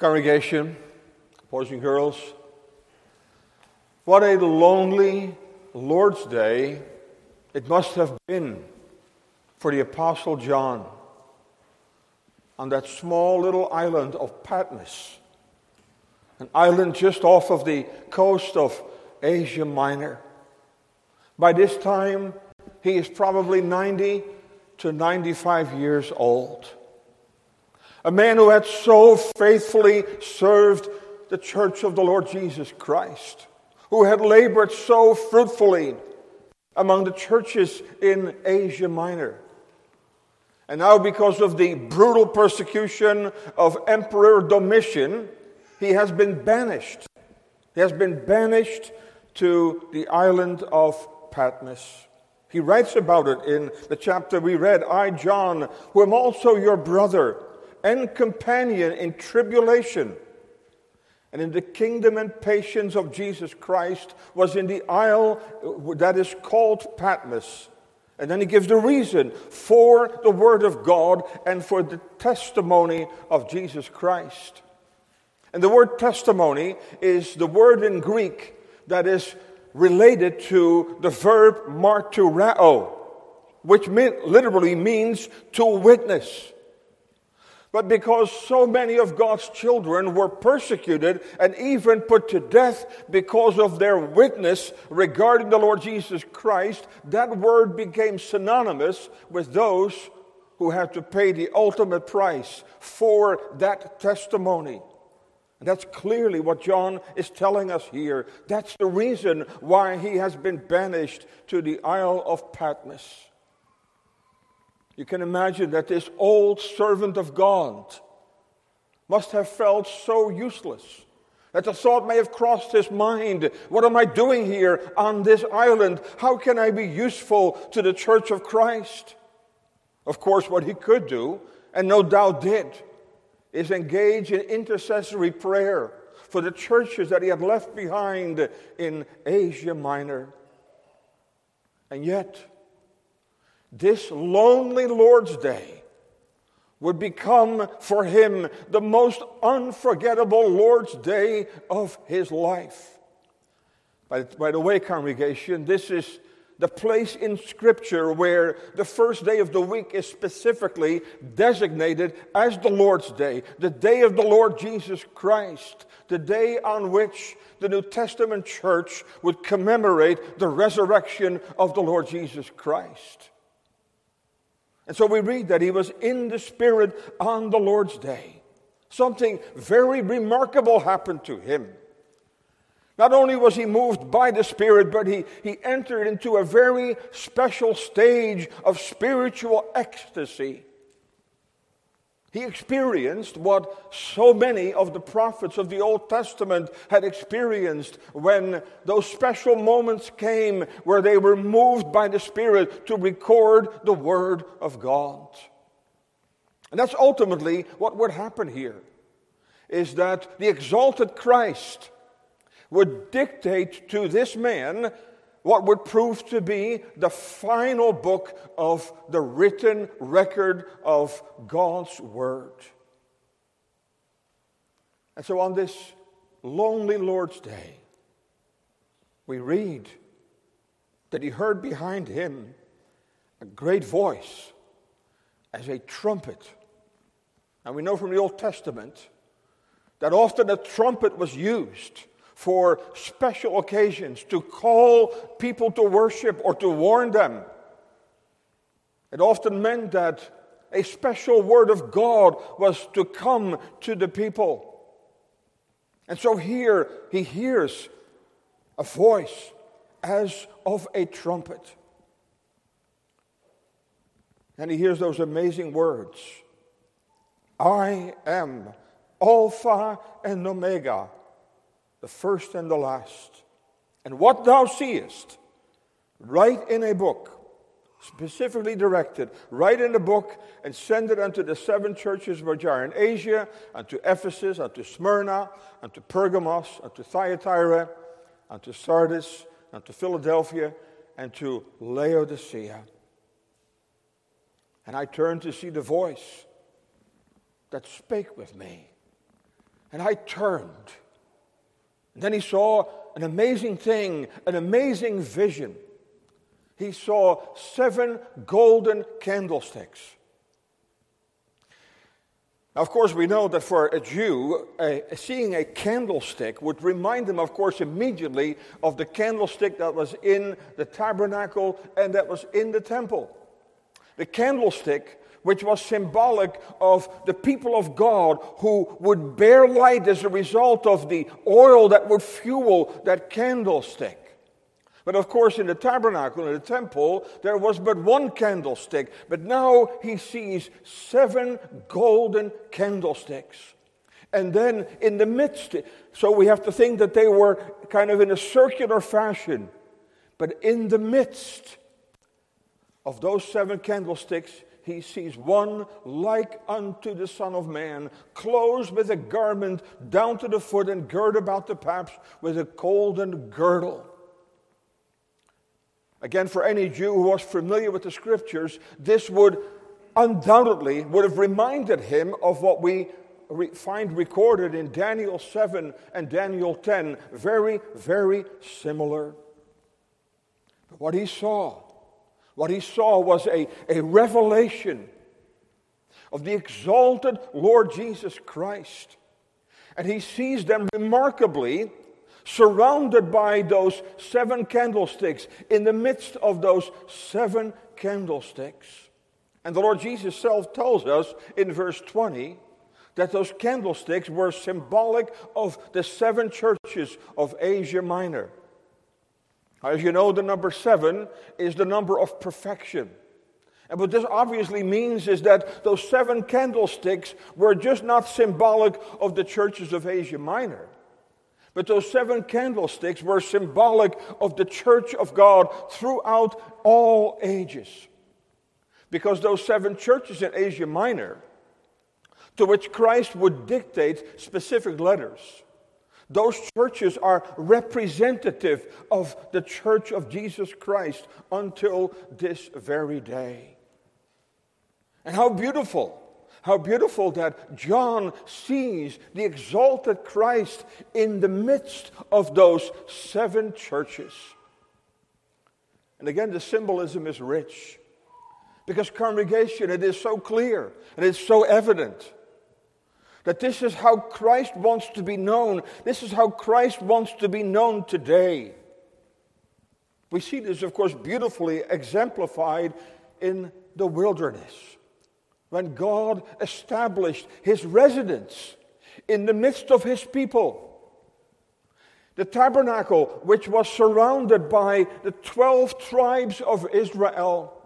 Congregation, boys and girls, what a lonely Lord's Day it must have been for the Apostle John on that small little island of Patmos, an island just off of the coast of Asia Minor. By this time, he is probably 90 to 95 years old. A man who had so faithfully served the church of the Lord Jesus Christ, who had labored so fruitfully among the churches in Asia Minor. And now, because of the brutal persecution of Emperor Domitian, he has been banished. He has been banished to the island of Patmos. He writes about it in the chapter we read I, John, who am also your brother and companion in tribulation and in the kingdom and patience of Jesus Christ, was in the isle uh, that is called Patmos. And then he gives the reason for the word of God and for the testimony of Jesus Christ. And the word testimony is the word in Greek that is related to the verb marturao, which literally means to witness. But because so many of God's children were persecuted and even put to death because of their witness regarding the Lord Jesus Christ, that word became synonymous with those who had to pay the ultimate price for that testimony. And that's clearly what John is telling us here. That's the reason why he has been banished to the Isle of Patmos. You can imagine that this old servant of God must have felt so useless that the thought may have crossed his mind what am I doing here on this island? How can I be useful to the church of Christ? Of course, what he could do, and no doubt did, is engage in intercessory prayer for the churches that he had left behind in Asia Minor. And yet, this lonely Lord's Day would become for him the most unforgettable Lord's Day of his life. By, by the way, congregation, this is the place in Scripture where the first day of the week is specifically designated as the Lord's Day, the day of the Lord Jesus Christ, the day on which the New Testament church would commemorate the resurrection of the Lord Jesus Christ. And so we read that he was in the Spirit on the Lord's day. Something very remarkable happened to him. Not only was he moved by the Spirit, but he, he entered into a very special stage of spiritual ecstasy. He experienced what so many of the prophets of the Old Testament had experienced when those special moments came where they were moved by the Spirit to record the Word of God. And that's ultimately what would happen here is that the exalted Christ would dictate to this man what would prove to be the final book of the written record of God's Word. And so on this lonely Lord's Day, we read that he heard behind him a great voice as a trumpet. And we know from the Old Testament that often a trumpet was used for special occasions, to call people to worship or to warn them. It often meant that a special word of God was to come to the people. And so here he hears a voice as of a trumpet. And he hears those amazing words I am Alpha and Omega the first and the last. And what thou seest, write in a book, specifically directed, write in a book and send it unto the seven churches which are in Asia, unto Ephesus, unto Smyrna, unto Pergamos, unto Thyatira, unto Sardis, unto Philadelphia, and to Laodicea. And I turned to see the voice that spake with me. And I turned. Then he saw an amazing thing, an amazing vision. He saw seven golden candlesticks. Now, of course, we know that for a Jew, uh, seeing a candlestick would remind them, of course, immediately of the candlestick that was in the tabernacle and that was in the temple. The candlestick which was symbolic of the people of God who would bear light as a result of the oil that would fuel that candlestick. But of course, in the tabernacle, in the temple, there was but one candlestick. But now he sees seven golden candlesticks. And then in the midst, so we have to think that they were kind of in a circular fashion. But in the midst of those seven candlesticks, he sees one like unto the Son of Man, clothed with a garment down to the foot and girt about the paps with a golden girdle. Again, for any Jew who was familiar with the scriptures, this would undoubtedly would have reminded him of what we find recorded in Daniel 7 and Daniel 10. Very, very similar. But what he saw what he saw was a, a revelation of the exalted Lord Jesus Christ. And he sees them remarkably surrounded by those seven candlesticks, in the midst of those seven candlesticks. And the Lord Jesus self tells us in verse 20 that those candlesticks were symbolic of the seven churches of Asia Minor. As you know, the number seven is the number of perfection. And what this obviously means is that those seven candlesticks were just not symbolic of the churches of Asia Minor, but those seven candlesticks were symbolic of the church of God throughout all ages. Because those seven churches in Asia Minor, to which Christ would dictate specific letters, those churches are representative of the church of Jesus Christ until this very day. And how beautiful, how beautiful that John sees the exalted Christ in the midst of those seven churches. And again, the symbolism is rich. Because, congregation, it is so clear and it's so evident that this is how Christ wants to be known. This is how Christ wants to be known today. We see this, of course, beautifully exemplified in the wilderness when God established his residence in the midst of his people. The tabernacle, which was surrounded by the 12 tribes of Israel,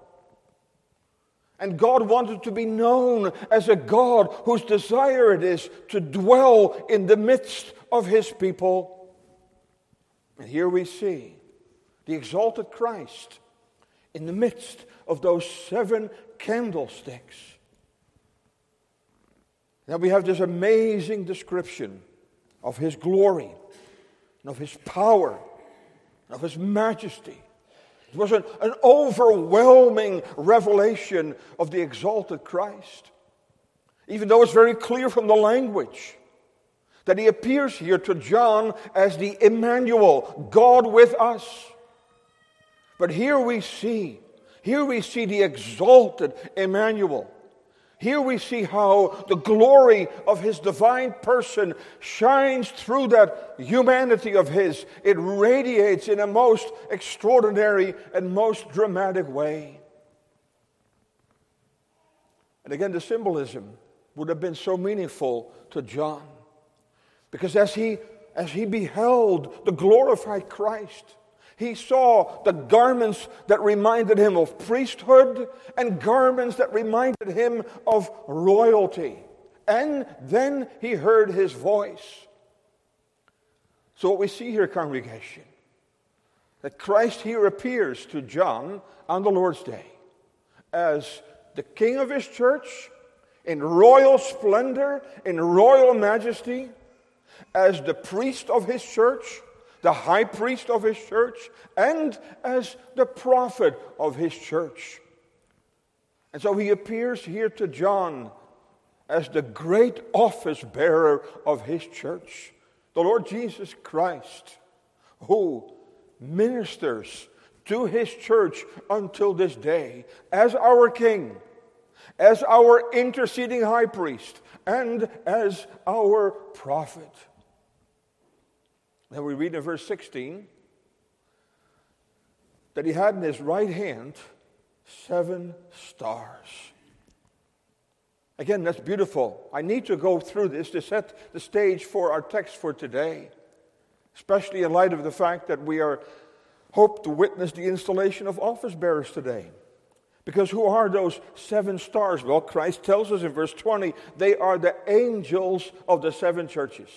and God wanted to be known as a God whose desire it is to dwell in the midst of his people. And here we see the exalted Christ in the midst of those seven candlesticks. Now we have this amazing description of his glory, and of his power, and of his majesty. It was an, an overwhelming revelation of the exalted Christ. Even though it's very clear from the language that he appears here to John as the Emmanuel, God with us. But here we see, here we see the exalted Emmanuel. Here we see how the glory of his divine person shines through that humanity of his. It radiates in a most extraordinary and most dramatic way. And again, the symbolism would have been so meaningful to John. Because as he, as he beheld the glorified Christ, he saw the garments that reminded him of priesthood and garments that reminded him of royalty. And then he heard his voice. So, what we see here, congregation, that Christ here appears to John on the Lord's day as the king of his church in royal splendor, in royal majesty, as the priest of his church the high priest of his church, and as the prophet of his church. And so he appears here to John as the great office bearer of his church, the Lord Jesus Christ, who ministers to his church until this day as our king, as our interceding high priest, and as our prophet. Then we read in verse 16 that he had in his right hand seven stars. Again, that's beautiful. I need to go through this to set the stage for our text for today, especially in light of the fact that we are hope to witness the installation of office bearers today. Because who are those seven stars? Well, Christ tells us in verse 20 they are the angels of the seven churches.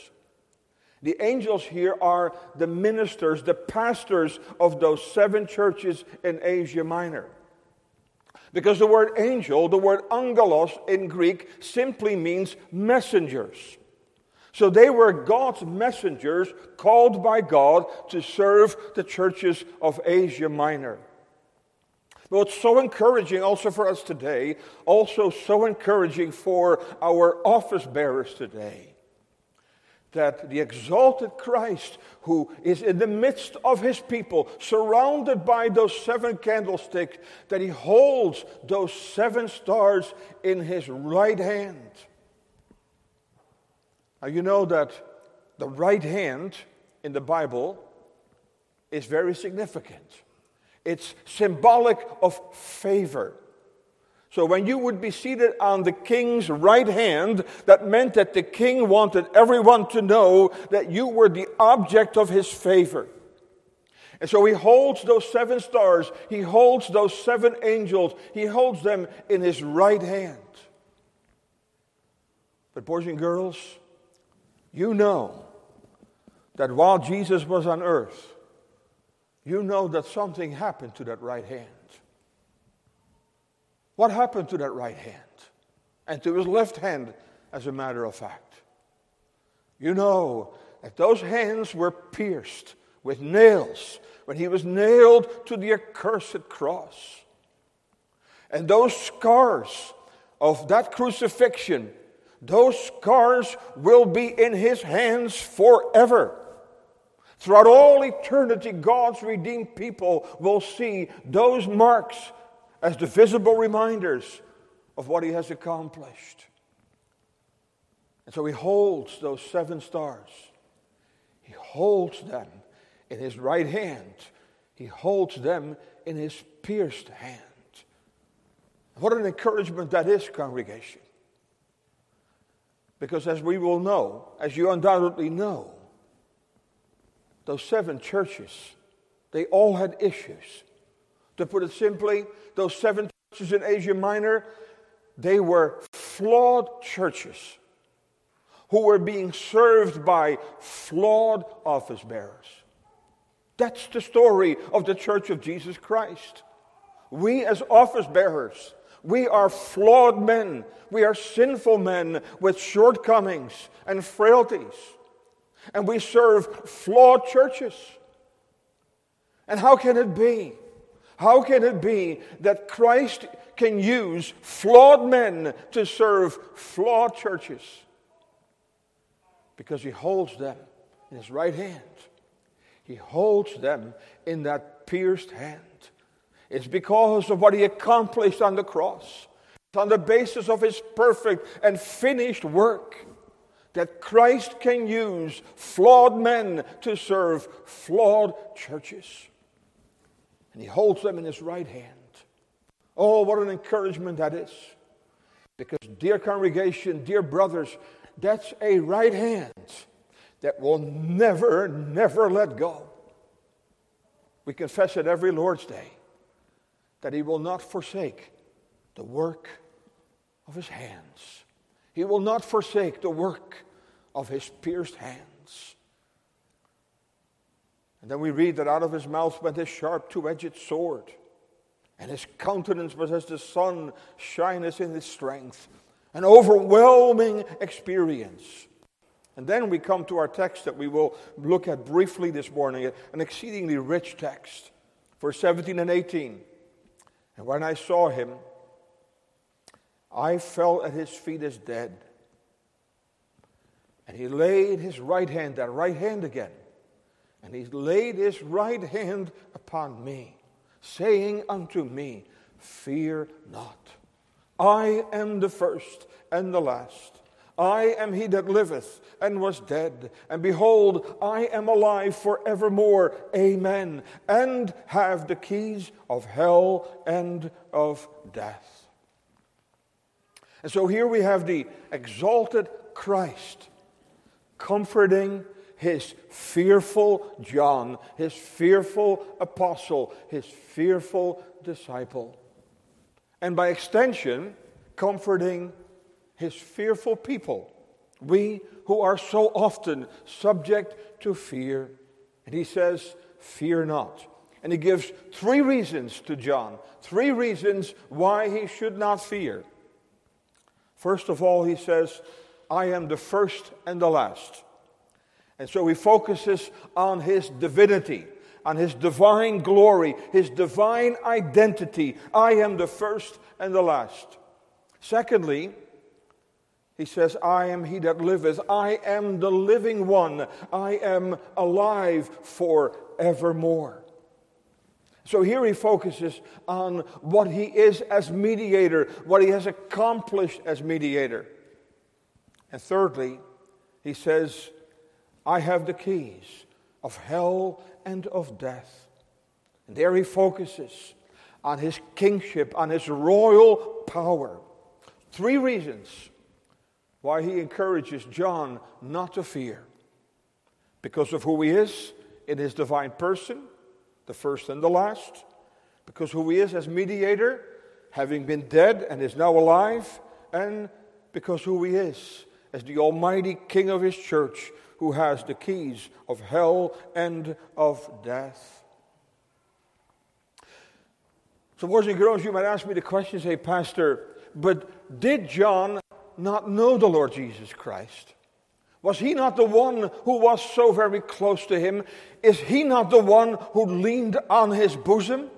The angels here are the ministers, the pastors of those seven churches in Asia Minor. Because the word angel, the word angelos in Greek, simply means messengers. So they were God's messengers called by God to serve the churches of Asia Minor. But it's so encouraging also for us today, also so encouraging for our office bearers today that the exalted Christ, who is in the midst of his people, surrounded by those seven candlesticks, that he holds those seven stars in his right hand. Now, you know that the right hand in the Bible is very significant, it's symbolic of favor. So when you would be seated on the king's right hand, that meant that the king wanted everyone to know that you were the object of his favor. And so he holds those seven stars, he holds those seven angels, he holds them in his right hand. But, boys and girls, you know that while Jesus was on earth, you know that something happened to that right hand. What happened to that right hand? And to his left hand, as a matter of fact. You know that those hands were pierced with nails when he was nailed to the accursed cross. And those scars of that crucifixion, those scars will be in his hands forever. Throughout all eternity, God's redeemed people will see those marks as the visible reminders of what he has accomplished. And so he holds those seven stars. He holds them in his right hand. He holds them in his pierced hand. What an encouragement that is, congregation. Because as we will know, as you undoubtedly know, those seven churches, they all had issues. To put it simply, those seven churches in Asia Minor, they were flawed churches who were being served by flawed office bearers. That's the story of the church of Jesus Christ. We, as office bearers, we are flawed men. We are sinful men with shortcomings and frailties. And we serve flawed churches. And how can it be how can it be that Christ can use flawed men to serve flawed churches? Because he holds them in his right hand. He holds them in that pierced hand. It's because of what he accomplished on the cross. It's on the basis of his perfect and finished work that Christ can use flawed men to serve flawed churches and he holds them in his right hand. Oh, what an encouragement that is. Because, dear congregation, dear brothers, that's a right hand that will never, never let go. We confess it every Lord's Day that he will not forsake the work of his hands. He will not forsake the work of his pierced hands. And then we read that out of his mouth went a sharp two edged sword, and his countenance was as the sun shineth in his strength. An overwhelming experience. And then we come to our text that we will look at briefly this morning, an exceedingly rich text, verse 17 and 18. And when I saw him, I fell at his feet as dead. And he laid his right hand, that right hand again, and he laid his right hand upon me, saying unto me, Fear not. I am the first and the last. I am he that liveth and was dead, and behold, I am alive forevermore. Amen. And have the keys of hell and of death. And so here we have the exalted Christ comforting his fearful John, his fearful apostle, his fearful disciple. And by extension, comforting his fearful people, we who are so often subject to fear. And he says, Fear not. And he gives three reasons to John, three reasons why he should not fear. First of all, he says, I am the first and the last. And so he focuses on his divinity, on his divine glory, his divine identity. I am the first and the last. Secondly, he says, I am he that liveth. I am the living one. I am alive forevermore. So here he focuses on what he is as mediator, what he has accomplished as mediator. And thirdly, he says, I have the keys of hell and of death. And there he focuses on his kingship, on his royal power. Three reasons why he encourages John not to fear because of who he is in his divine person, the first and the last, because who he is as mediator, having been dead and is now alive, and because who he is as the almighty king of his church who has the keys of hell and of death. So, boys and girls, you might ask me the question, say, Pastor, but did John not know the Lord Jesus Christ? Was he not the one who was so very close to him? Is he not the one who leaned on his bosom?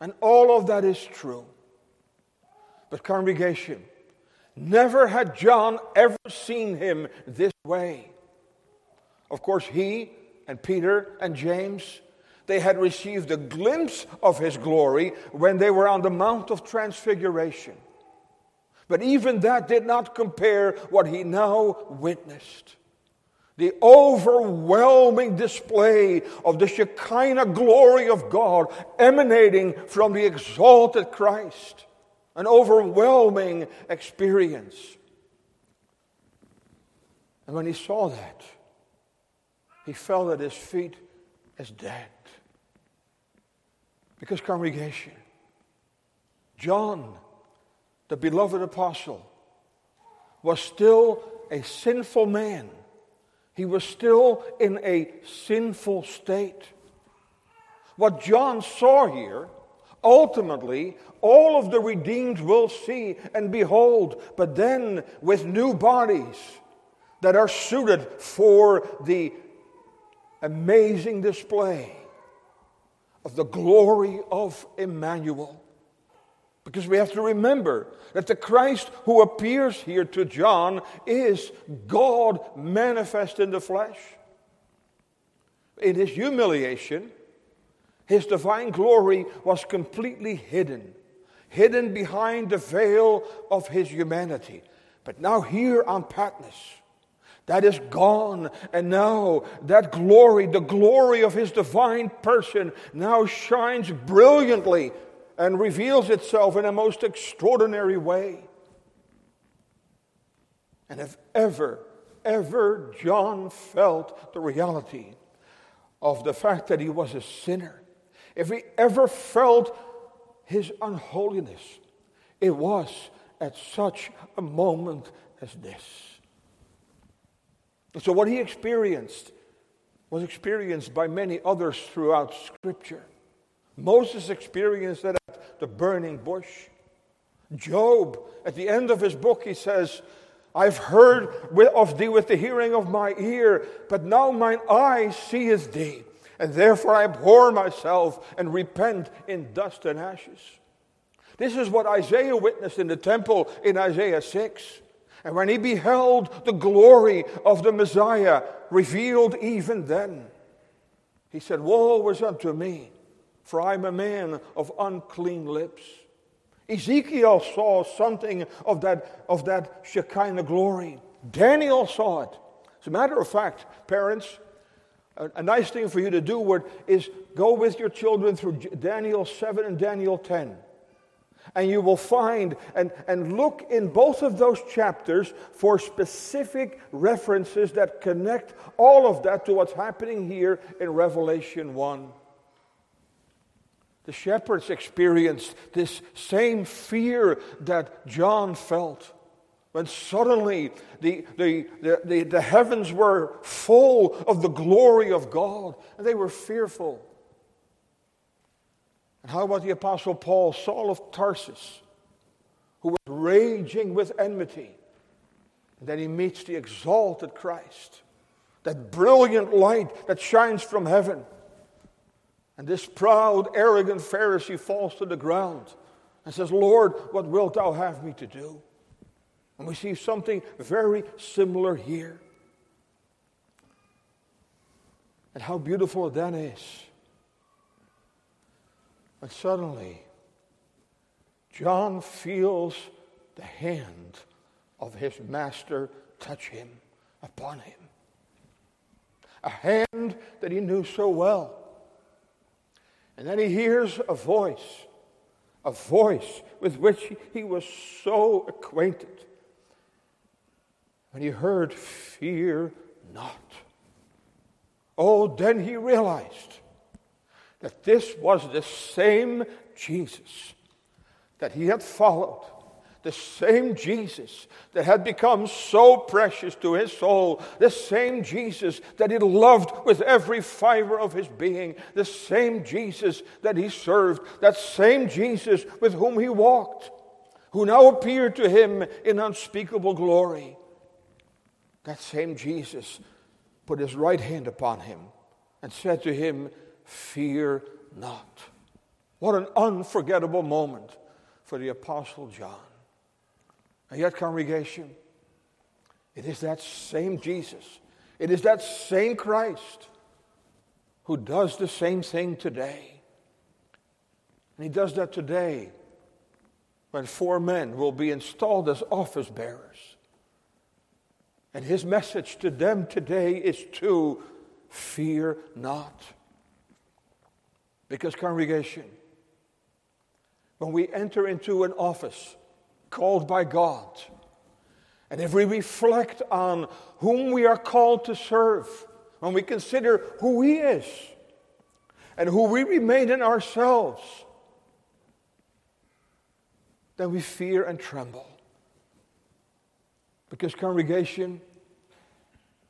And all of that is true. But, congregation, never had John ever seen him this way. Of course, he and Peter and James, they had received a glimpse of his glory when they were on the Mount of Transfiguration. But even that did not compare what he now witnessed. The overwhelming display of the Shekinah glory of God emanating from the exalted Christ. An overwhelming experience. And when he saw that, he fell at his feet as dead. Because, congregation, John the beloved apostle, was still a sinful man. He was still in a sinful state. What John saw here, ultimately, all of the redeemed will see and behold, but then with new bodies that are suited for the amazing display of the glory of Emmanuel. Because we have to remember that the Christ who appears here to John is God manifest in the flesh. In his humiliation, his divine glory was completely hidden, hidden behind the veil of his humanity. But now, here on Patmos, that is gone. And now that glory, the glory of his divine person, now shines brilliantly and reveals itself in a most extraordinary way. And if ever, ever John felt the reality of the fact that he was a sinner, if he ever felt his unholiness, it was at such a moment as this. And so, what he experienced was experienced by many others throughout Scripture. Moses experienced that at the burning bush. Job, at the end of his book, he says, I've heard of thee with the hearing of my ear, but now mine eye seeth thee, and therefore I abhor myself and repent in dust and ashes. This is what Isaiah witnessed in the temple in Isaiah 6. And when he beheld the glory of the Messiah revealed even then, he said, Woe was unto me, for I am a man of unclean lips. Ezekiel saw something of that, of that Shekinah glory. Daniel saw it. As a matter of fact, parents, a, a nice thing for you to do would, is go with your children through Daniel 7 and Daniel 10. And you will find and, and look in both of those chapters for specific references that connect all of that to what's happening here in Revelation 1. The shepherds experienced this same fear that John felt when suddenly the, the, the, the, the heavens were full of the glory of God and they were fearful. And how about the Apostle Paul, Saul of Tarsus, who was raging with enmity? And then he meets the exalted Christ, that brilliant light that shines from heaven. And this proud, arrogant Pharisee falls to the ground and says, Lord, what wilt thou have me to do? And we see something very similar here. And how beautiful that is. And suddenly, John feels the hand of his master touch him upon him. A hand that he knew so well. And then he hears a voice, a voice with which he was so acquainted. When he heard, Fear not. Oh, then he realized that this was the same Jesus that he had followed, the same Jesus that had become so precious to his soul, the same Jesus that he loved with every fiber of his being, the same Jesus that he served, that same Jesus with whom he walked, who now appeared to him in unspeakable glory. That same Jesus put his right hand upon him and said to him, Fear not. What an unforgettable moment for the Apostle John. And yet, congregation, it is that same Jesus, it is that same Christ who does the same thing today. And he does that today when four men will be installed as office bearers. And his message to them today is to fear not. Because, congregation, when we enter into an office called by God, and if we reflect on whom we are called to serve, when we consider who He is and who we remain in ourselves, then we fear and tremble. Because, congregation,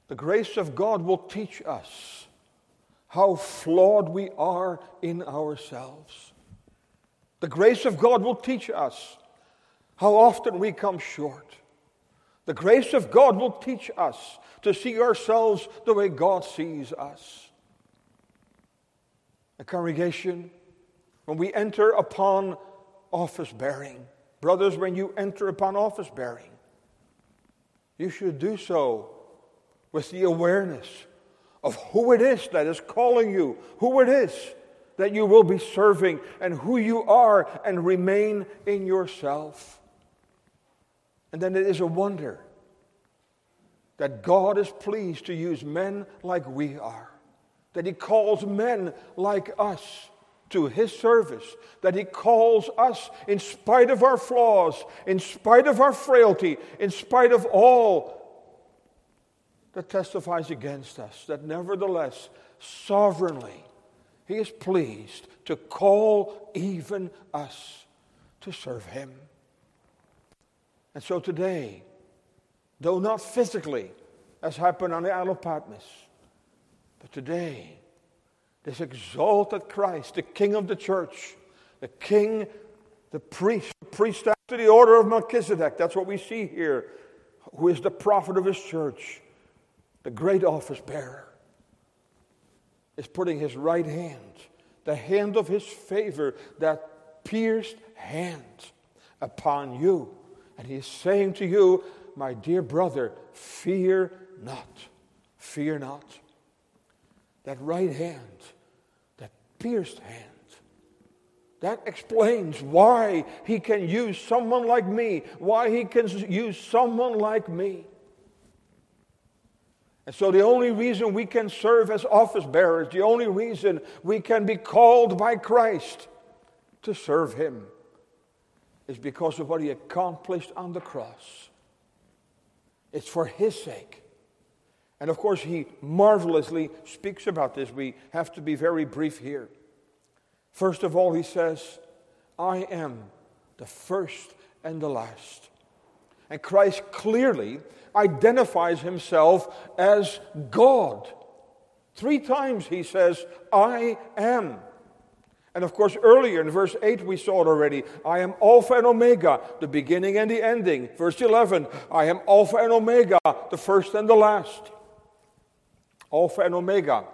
the grace of God will teach us how flawed we are in ourselves. The grace of God will teach us how often we come short. The grace of God will teach us to see ourselves the way God sees us. A congregation, when we enter upon office bearing, brothers, when you enter upon office bearing, you should do so with the awareness of who it is that is calling you, who it is that you will be serving, and who you are, and remain in yourself. And then it is a wonder that God is pleased to use men like we are, that He calls men like us to His service, that He calls us, in spite of our flaws, in spite of our frailty, in spite of all that testifies against us, that nevertheless, sovereignly, He is pleased to call even us to serve Him. And so today, though not physically, as happened on the Isle of Patmos, but today, this exalted Christ, the King of the church, the King, the priest, the priest after the order of Melchizedek, that's what we see here, who is the prophet of his church the great office bearer, is putting his right hand, the hand of his favor that pierced hand upon you. And he is saying to you, my dear brother, fear not. Fear not. That right hand, pierced hands. that explains why he can use someone like me, why he can use someone like me. And so, the only reason we can serve as office bearers, the only reason we can be called by Christ to serve him, is because of what he accomplished on the cross. It's for his sake. And of course, he marvelously speaks about this. We have to be very brief here. First of all, he says, I am the first and the last. And Christ clearly identifies himself as God. Three times he says, I am. And of course, earlier in verse 8, we saw it already. I am Alpha and Omega, the beginning and the ending. Verse 11, I am Alpha and Omega, the first and the last. Alpha and Omega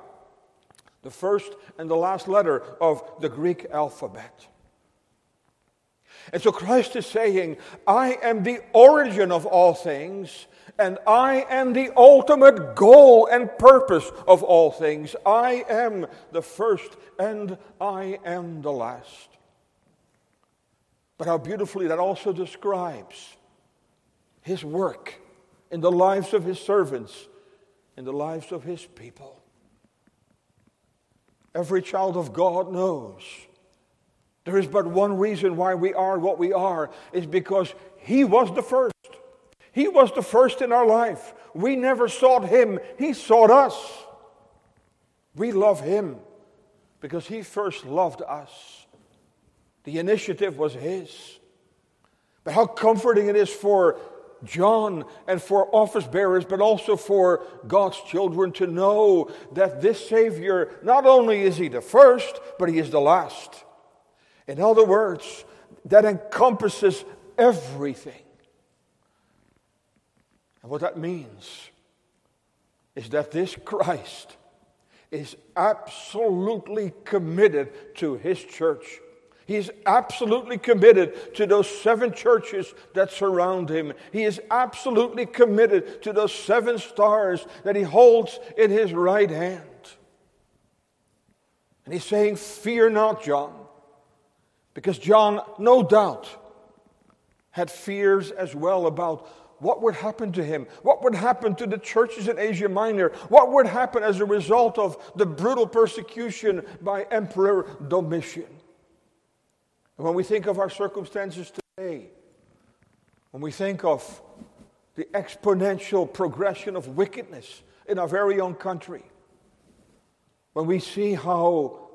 the first and the last letter of the Greek alphabet. And so Christ is saying, I am the origin of all things, and I am the ultimate goal and purpose of all things. I am the first, and I am the last. But how beautifully that also describes his work in the lives of his servants, in the lives of his people. Every child of God knows there is but one reason why we are what we are is because He was the first. He was the first in our life. We never sought Him, He sought us. We love Him because He first loved us. The initiative was His. But how comforting it is for John and for office bearers, but also for God's children to know that this Savior, not only is He the first, but He is the last. In other words, that encompasses everything. And what that means is that this Christ is absolutely committed to His church. He is absolutely committed to those seven churches that surround him. He is absolutely committed to those seven stars that he holds in his right hand. And he's saying, Fear not, John. Because John, no doubt, had fears as well about what would happen to him, what would happen to the churches in Asia Minor, what would happen as a result of the brutal persecution by Emperor Domitian. And when we think of our circumstances today, when we think of the exponential progression of wickedness in our very own country, when we see how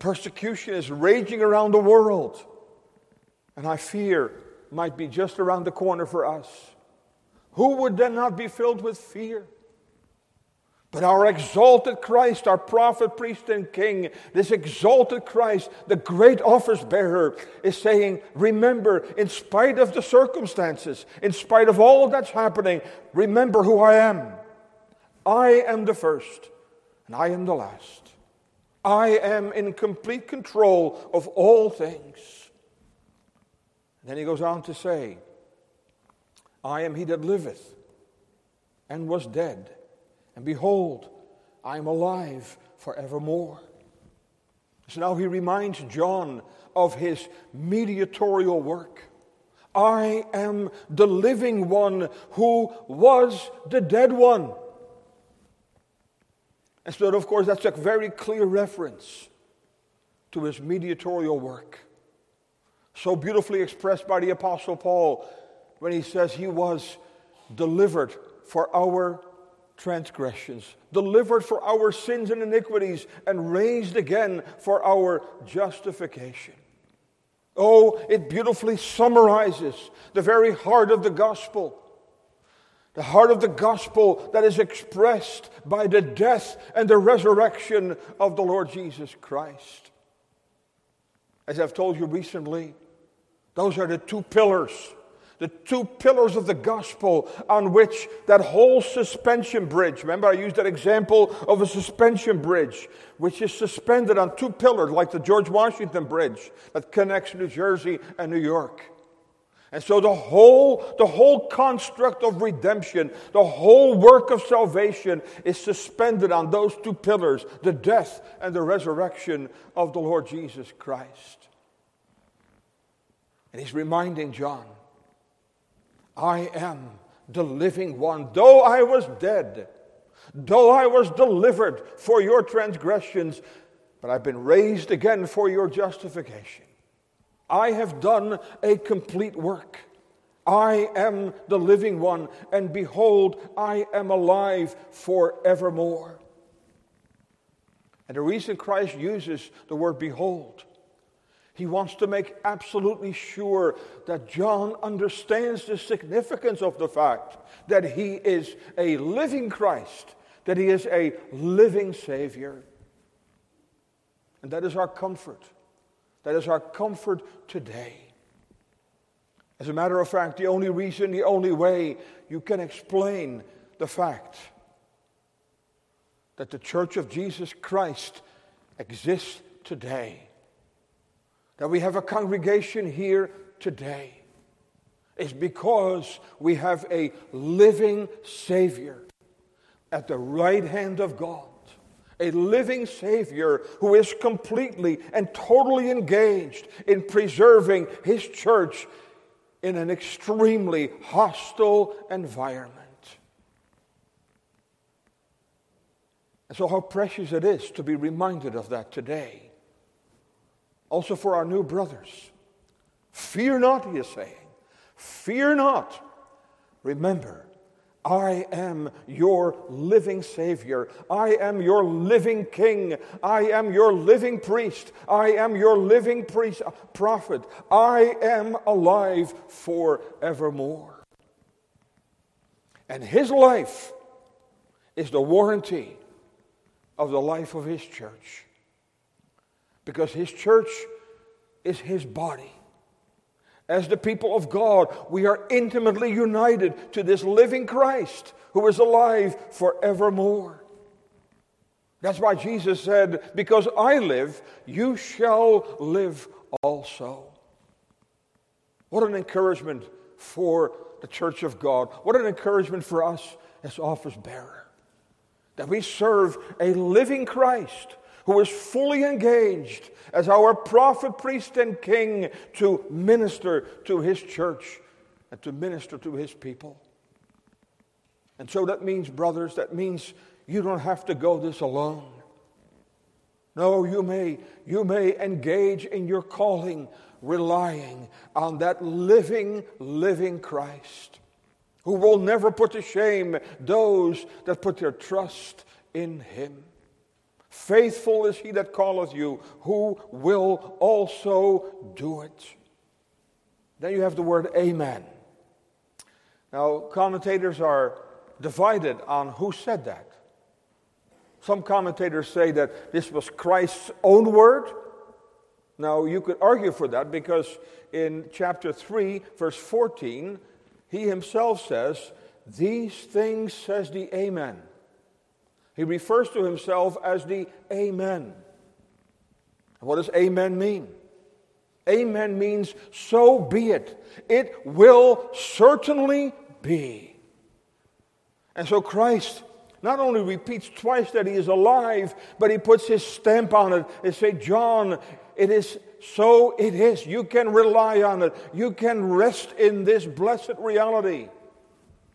persecution is raging around the world, and I fear might be just around the corner for us, who would then not be filled with fear? But our exalted Christ, our prophet, priest, and king, this exalted Christ, the great office bearer, is saying, Remember, in spite of the circumstances, in spite of all that's happening, remember who I am. I am the first, and I am the last. I am in complete control of all things. And then he goes on to say, I am he that liveth and was dead and behold, I am alive forevermore. So now he reminds John of his mediatorial work. I am the living one who was the dead one. And so, of course, that's a very clear reference to his mediatorial work. So beautifully expressed by the Apostle Paul when he says he was delivered for our transgressions, delivered for our sins and iniquities, and raised again for our justification. Oh, it beautifully summarizes the very heart of the gospel. The heart of the gospel that is expressed by the death and the resurrection of the Lord Jesus Christ. As I've told you recently, those are the two pillars the two pillars of the gospel on which that whole suspension bridge, remember I used that example of a suspension bridge, which is suspended on two pillars like the George Washington Bridge that connects New Jersey and New York. And so the whole, the whole construct of redemption, the whole work of salvation is suspended on those two pillars, the death and the resurrection of the Lord Jesus Christ. And he's reminding John, I am the living one. Though I was dead, though I was delivered for your transgressions, but I've been raised again for your justification. I have done a complete work. I am the living one, and behold, I am alive forevermore. And the reason Christ uses the word behold, he wants to make absolutely sure that John understands the significance of the fact that he is a living Christ, that he is a living Savior. And that is our comfort. That is our comfort today. As a matter of fact, the only reason, the only way you can explain the fact that the Church of Jesus Christ exists today, that we have a congregation here today, is because we have a living Savior at the right hand of God a living Savior who is completely and totally engaged in preserving His church in an extremely hostile environment. And so, how precious it is to be reminded of that today. Also, for our new brothers. Fear not, he is saying. Fear not. Remember, I am your living Savior. I am your living King. I am your living priest. I am your living priest, uh, prophet. I am alive forevermore. And his life is the warranty of the life of his church. Because his church is his body. As the people of God, we are intimately united to this living Christ who is alive forevermore. That's why Jesus said, Because I live, you shall live also. What an encouragement for the church of God. What an encouragement for us as office bearer. That we serve a living Christ who is fully engaged as our prophet, priest, and king to minister to his church and to minister to his people. And so that means, brothers, that means you don't have to go this alone. No, you may, you may engage in your calling relying on that living, living Christ who will never put to shame those that put their trust in him. Faithful is he that calleth you, who will also do it. Then you have the word amen. Now, commentators are divided on who said that. Some commentators say that this was Christ's own word. Now, you could argue for that because in chapter 3, verse 14, he himself says, These things says the Amen. He refers to himself as the Amen. What does Amen mean? Amen means so be it. It will certainly be. And so Christ not only repeats twice that he is alive, but he puts his stamp on it and say, John, it is so it is. You can rely on it. You can rest in this blessed reality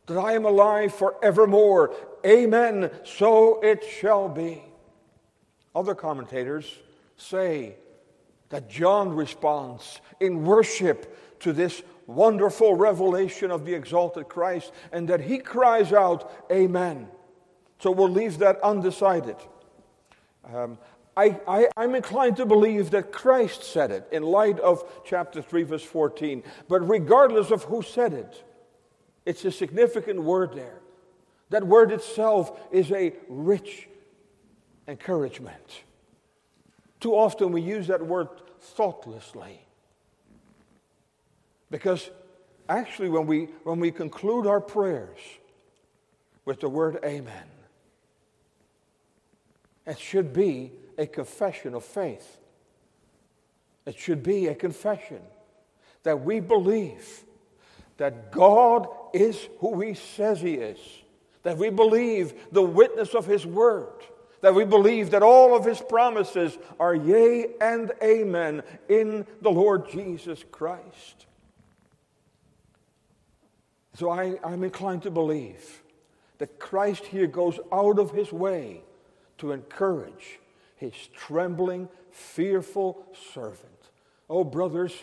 that I am alive forevermore. Amen. So it shall be. Other commentators say that John responds in worship to this wonderful revelation of the exalted Christ and that he cries out, Amen. So we'll leave that undecided. Um, I, am inclined to believe that Christ said it in light of chapter 3, verse 14. But regardless of who said it, it's a significant word there. That word itself is a rich encouragement. Too often we use that word thoughtlessly. Because actually, when we, when we conclude our prayers with the word Amen, it should be a confession of faith. It should be a confession that we believe that God is who He says He is, that we believe the witness of His word, that we believe that all of His promises are yea and amen in the Lord Jesus Christ. So I, I'm inclined to believe that Christ here goes out of His way to encourage His trembling, fearful servant. Oh, brothers,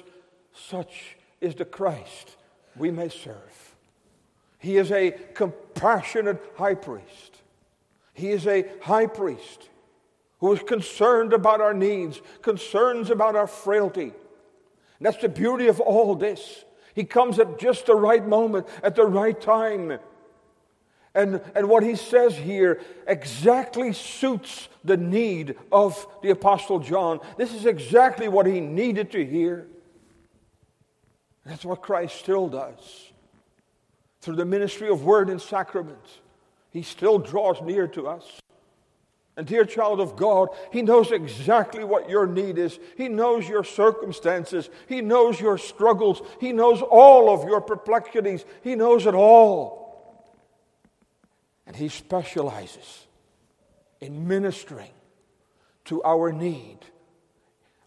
such is the Christ we may serve. He is a compassionate high priest. He is a high priest who is concerned about our needs, concerns about our frailty. And that's the beauty of all this. He comes at just the right moment, at the right time. And, and what he says here exactly suits the need of the Apostle John. This is exactly what he needed to hear. That's what Christ still does. Through the ministry of word and sacrament, he still draws near to us. And, dear child of God, He knows exactly what your need is. He knows your circumstances. He knows your struggles. He knows all of your perplexities. He knows it all. And He specializes in ministering to our need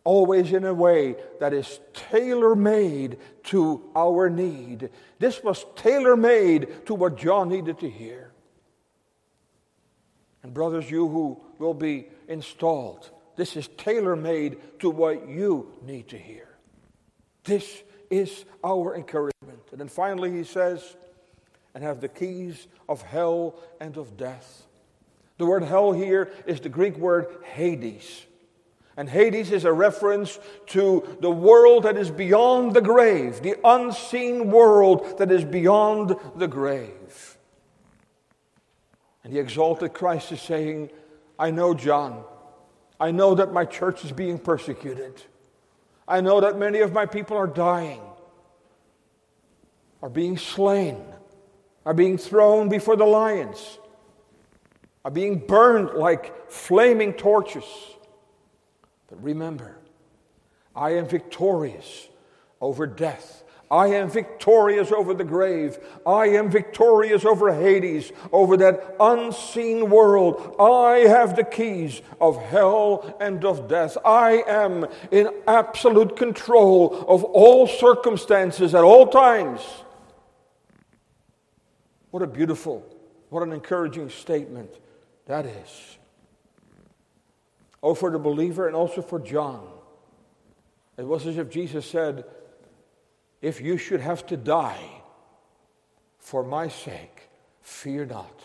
always in a way that is tailor made to our need. This was tailor made to what John needed to hear. And, brothers, you who will be installed, this is tailor made to what you need to hear. This is our encouragement. And then finally, he says, and have the keys of hell and of death. The word hell here is the Greek word Hades. And Hades is a reference to the world that is beyond the grave, the unseen world that is beyond the grave. And the exalted Christ is saying, I know, John, I know that my church is being persecuted. I know that many of my people are dying, are being slain, are being thrown before the lions, are being burned like flaming torches. But remember, I am victorious over death. I am victorious over the grave. I am victorious over Hades, over that unseen world. I have the keys of hell and of death. I am in absolute control of all circumstances at all times. What a beautiful, what an encouraging statement that is. Oh, for the believer and also for John. It was as if Jesus said, If you should have to die for my sake, fear not.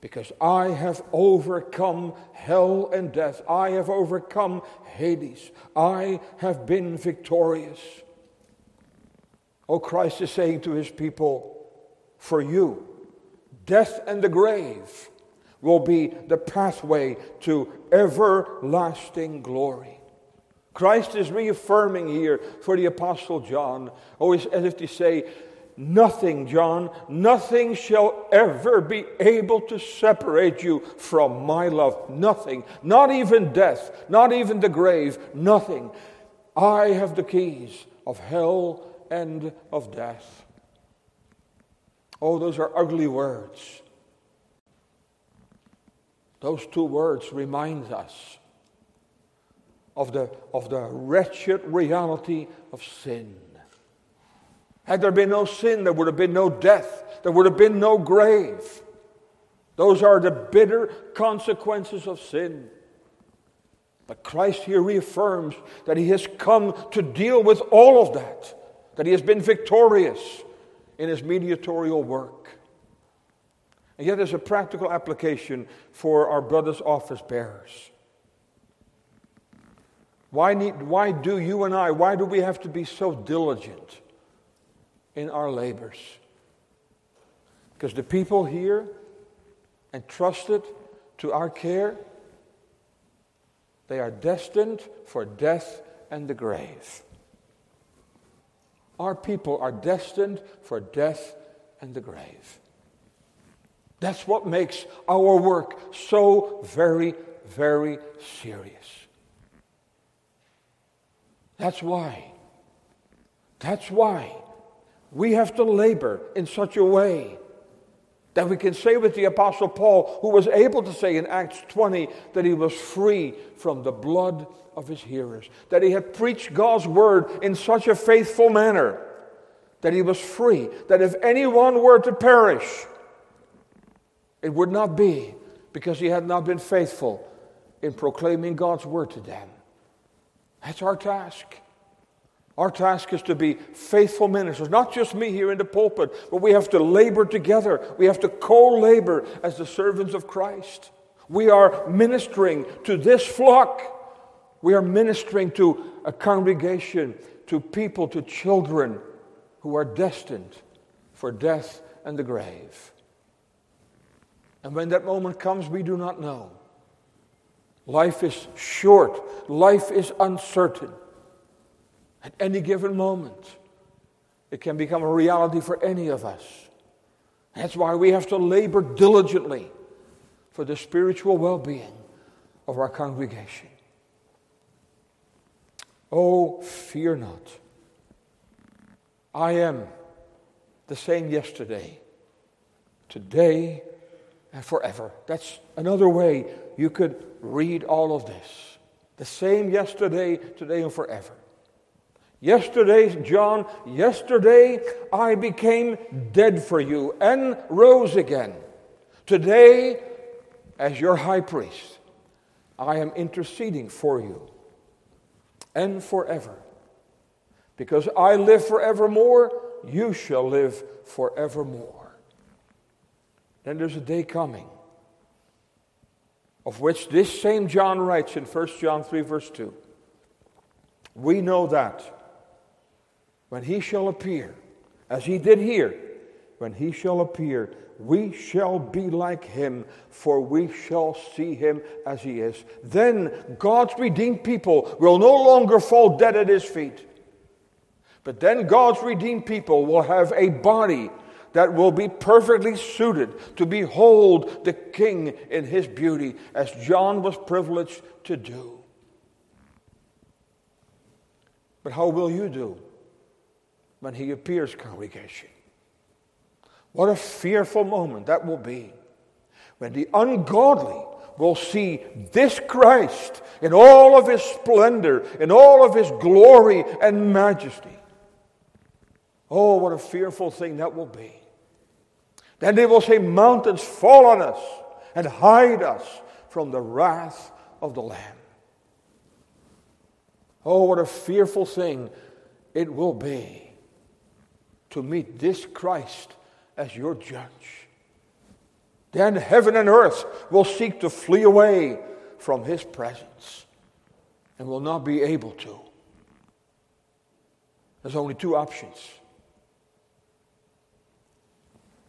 Because I have overcome hell and death. I have overcome Hades. I have been victorious. Oh, Christ is saying to his people, For you, death and the grave will be the pathway to everlasting glory. Christ is reaffirming here for the Apostle John, always as if to say, Nothing, John, nothing shall ever be able to separate you from my love. Nothing, not even death, not even the grave, nothing. I have the keys of hell and of death. Oh, those are ugly words. Those two words remind us of the, of the wretched reality of sin. Had there been no sin, there would have been no death, there would have been no grave. Those are the bitter consequences of sin. But Christ here reaffirms that He has come to deal with all of that, that He has been victorious in His mediatorial work. And yet, there's a practical application for our brothers' office bearers. Why, need, why do you and I, why do we have to be so diligent in our labors? Because the people here entrusted to our care, they are destined for death and the grave. Our people are destined for death and the grave. That's what makes our work so very, very serious. That's why. That's why we have to labor in such a way that we can say with the Apostle Paul, who was able to say in Acts 20 that he was free from the blood of his hearers, that he had preached God's word in such a faithful manner that he was free, that if anyone were to perish, it would not be because he had not been faithful in proclaiming God's word to them. That's our task. Our task is to be faithful ministers, not just me here in the pulpit, but we have to labor together. We have to co labor as the servants of Christ. We are ministering to this flock. We are ministering to a congregation, to people, to children who are destined for death and the grave. And when that moment comes, we do not know. Life is short, life is uncertain. At any given moment, it can become a reality for any of us. That's why we have to labor diligently for the spiritual well being of our congregation. Oh, fear not. I am the same yesterday, today, forever. That's another way you could read all of this. The same yesterday, today, and forever. Yesterday, John, yesterday I became dead for you and rose again. Today, as your high priest, I am interceding for you and forever. Because I live forevermore, you shall live forevermore. Then there's a day coming of which this same John writes in 1 John 3, verse 2. We know that when he shall appear, as he did here, when he shall appear, we shall be like him, for we shall see him as he is. Then God's redeemed people will no longer fall dead at his feet. But then God's redeemed people will have a body that will be perfectly suited to behold the King in his beauty, as John was privileged to do. But how will you do? when he appears, congregation. What a fearful moment that will be when the ungodly will see this Christ in all of his splendor, in all of his glory and majesty. Oh, what a fearful thing that will be. Then they will say, Mountains fall on us and hide us from the wrath of the Lamb. Oh, what a fearful thing it will be to meet this Christ as your judge. Then heaven and earth will seek to flee away from his presence and will not be able to. There's only two options.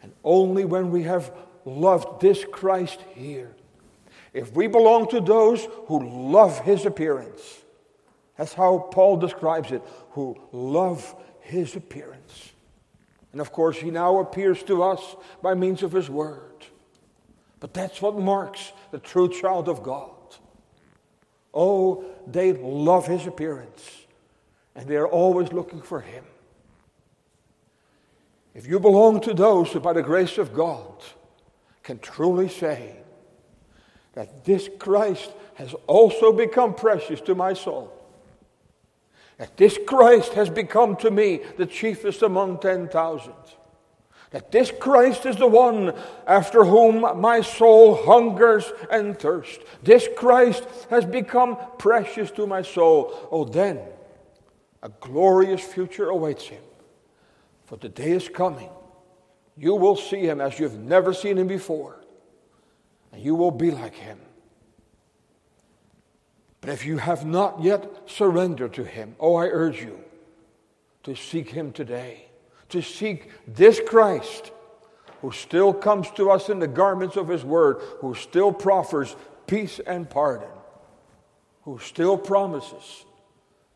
And only when we have loved this Christ here, if we belong to those who love his appearance, that's how Paul describes it, who love his appearance. And of course, he now appears to us by means of his word. But that's what marks the true child of God. Oh, they love his appearance, and they are always looking for him. If you belong to those who, by the grace of God, can truly say that this Christ has also become precious to my soul, that this Christ has become to me the chiefest among 10,000. That this Christ is the one after whom my soul hungers and thirsts. This Christ has become precious to my soul. Oh, then a glorious future awaits him. For the day is coming. You will see him as you've never seen him before. And you will be like him. But if you have not yet surrendered to Him, oh, I urge you to seek Him today, to seek this Christ who still comes to us in the garments of His Word, who still proffers peace and pardon, who still promises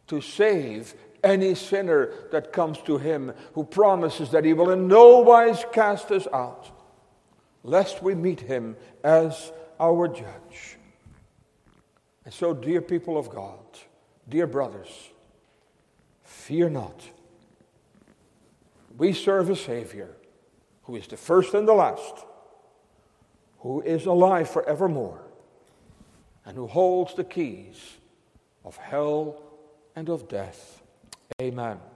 to save any sinner that comes to him who promises that he will in no wise cast us out, lest we meet him as our judge. And so, dear people of God, dear brothers, fear not. We serve a Savior who is the first and the last, who is alive forevermore, and who holds the keys of hell and of death. Amen.